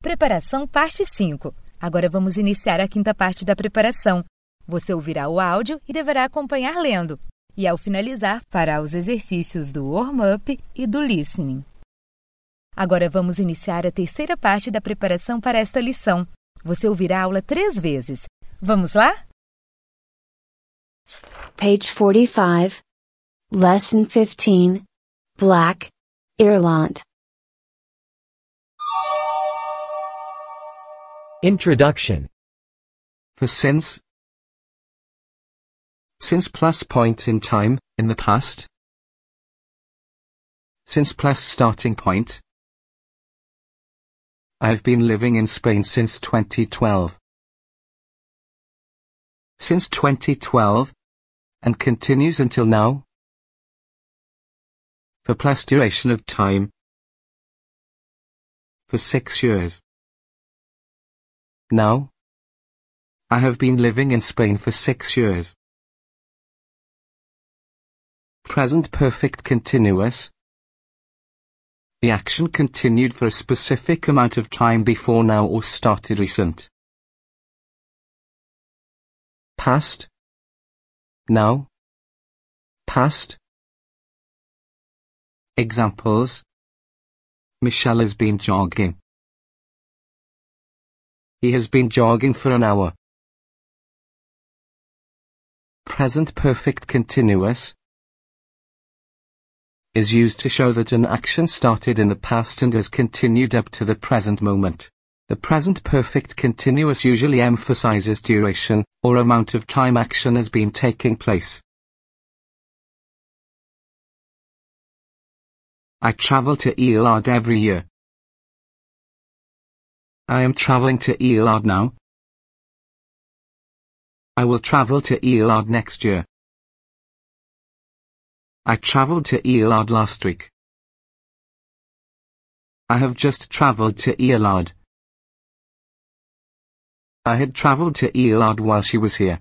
Preparação parte 5. Agora vamos iniciar a quinta parte da preparação. Você ouvirá o áudio e deverá acompanhar lendo. E ao finalizar, fará os exercícios do warm-up e do listening. Agora vamos iniciar a terceira parte da preparação para esta lição. Você ouvirá a aula três vezes. Vamos lá? Page 45. Lesson 15. Black. Ireland. Introduction For since. Since plus point in time, in the past. Since plus starting point. I have been living in Spain since 2012. Since 2012. And continues until now. For plus duration of time. For six years. Now. I have been living in Spain for six years. Present perfect continuous. The action continued for a specific amount of time before now or started recent. Past. Now. Past. Examples. Michelle has been jogging. He has been jogging for an hour. Present perfect continuous is used to show that an action started in the past and has continued up to the present moment. The present perfect continuous usually emphasizes duration, or amount of time action has been taking place. I travel to Elard every year. I am traveling to Elard now. I will travel to Elard next year. I traveled to Elard last week. I have just traveled to Elard. I had traveled to Elard while she was here.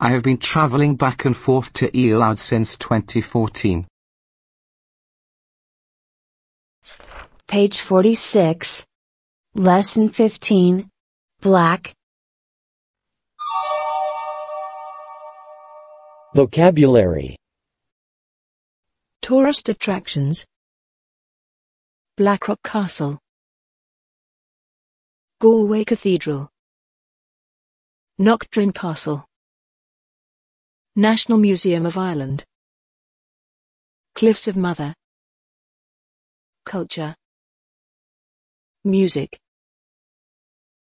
I have been traveling back and forth to Elard since 2014. Page 46. Lesson 15. Black. Vocabulary Tourist attractions Blackrock Castle Galway Cathedral Knockdrin Castle National Museum of Ireland Cliffs of Mother Culture Music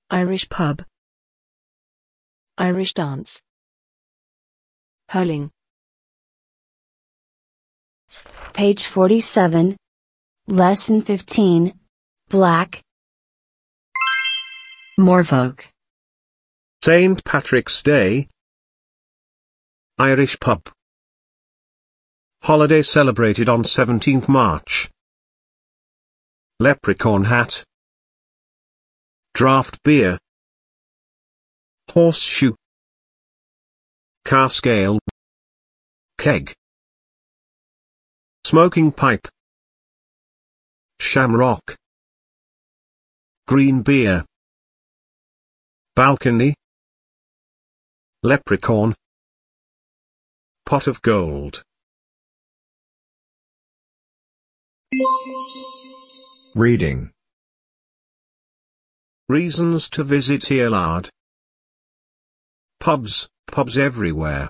Irish pub Irish dance Hurling Page 47. Lesson 15. Black. Morvoke St. Patrick's Day Irish pub Holiday celebrated on 17th March Leprechaun hat Draft beer. Horseshoe. Carscale. Keg. Smoking pipe. Shamrock. Green beer. Balcony. Leprechaun. Pot of gold. Reading Reasons to visit Earlard Pubs, pubs everywhere.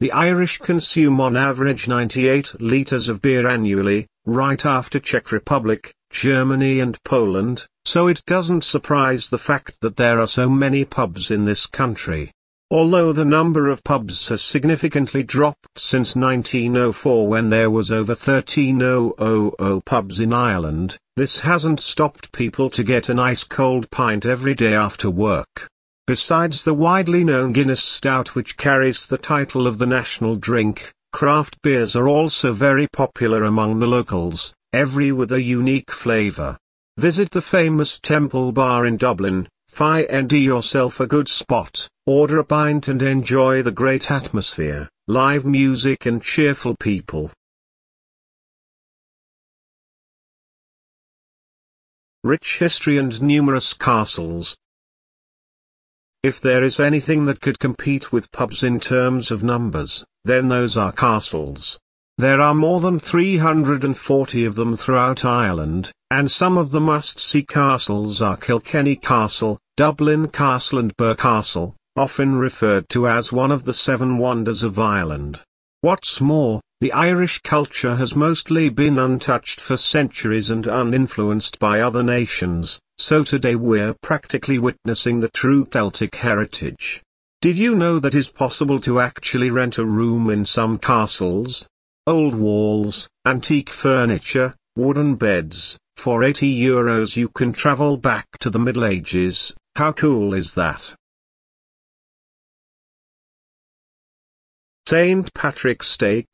The Irish consume on average 98 litres of beer annually, right after Czech Republic, Germany and Poland, so it doesn't surprise the fact that there are so many pubs in this country. Although the number of pubs has significantly dropped since 1904 when there was over 13,000 pubs in Ireland, this hasn't stopped people to get an ice cold pint every day after work. Besides the widely known Guinness Stout which carries the title of the national drink, craft beers are also very popular among the locals, every with a unique flavour. Visit the famous Temple Bar in Dublin, find yourself a good spot, order a pint and enjoy the great atmosphere, live music and cheerful people. Rich history and numerous castles. If there is anything that could compete with pubs in terms of numbers, then those are castles. There are more than 340 of them throughout Ireland, and some of the must-see castles are Kilkenny Castle, Dublin Castle and Birr Castle, often referred to as one of the seven wonders of Ireland. What's more, the Irish culture has mostly been untouched for centuries and uninfluenced by other nations, so today we're practically witnessing the true Celtic heritage. Did you know that it's possible to actually rent a room in some castles? Old walls, antique furniture, wooden beds, for 80 euros you can travel back to the Middle Ages, how cool is that? St. Patrick's Day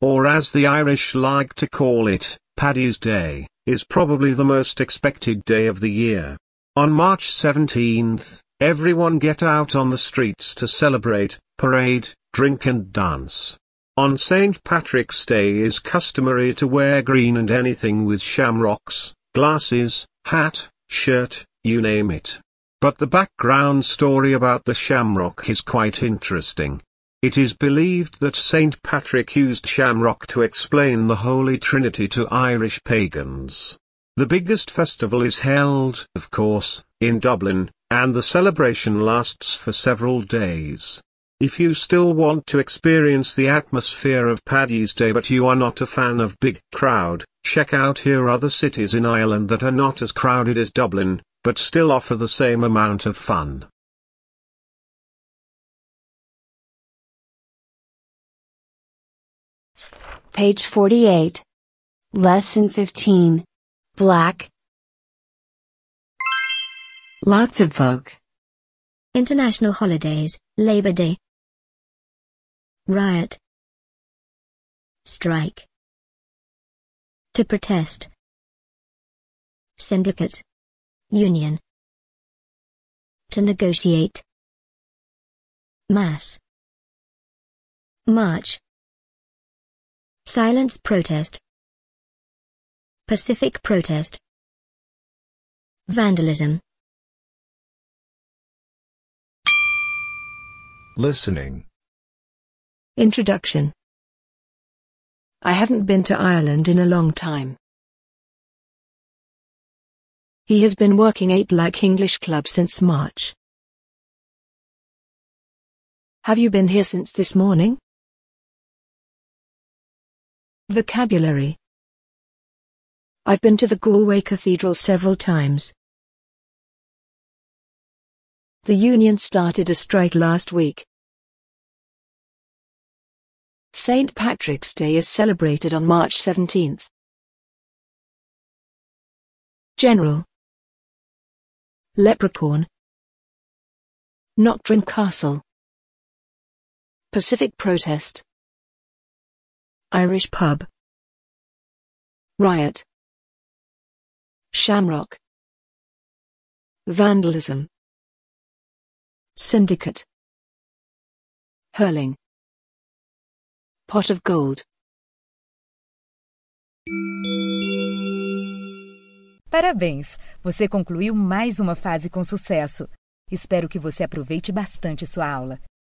or as the Irish like to call it, Paddy's Day, is probably the most expected day of the year. On March 17th, everyone get out on the streets to celebrate, parade, drink and dance. On St. Patrick's Day is customary to wear green and anything with shamrocks, glasses, hat, shirt, you name it. But the background story about the shamrock is quite interesting. It is believed that St. Patrick used shamrock to explain the Holy Trinity to Irish pagans. The biggest festival is held, of course, in Dublin, and the celebration lasts for several days. If you still want to experience the atmosphere of Paddy's Day but you are not a fan of big crowd, check out here other cities in Ireland that are not as crowded as Dublin, but still offer the same amount of fun. Page 48. Lesson 15. Black. Lots of folk. International holidays, Labor Day. Riot. Strike. To protest. Syndicate. Union. To negotiate. Mass. March. Silence protest. Pacific protest. Vandalism. Listening. Introduction. I haven't been to Ireland in a long time. He has been working eight like English club since March. Have you been here since this morning? Vocabulary I've been to the Galway Cathedral several times. The union started a strike last week. St. Patrick's Day is celebrated on March 17th. General Leprechaun Knockdrin Castle Pacific Protest Irish pub. Riot. Shamrock. Vandalism. Syndicate. Hurling. Pot of gold. Parabéns! Você concluiu mais uma fase com sucesso. Espero que você aproveite bastante sua aula.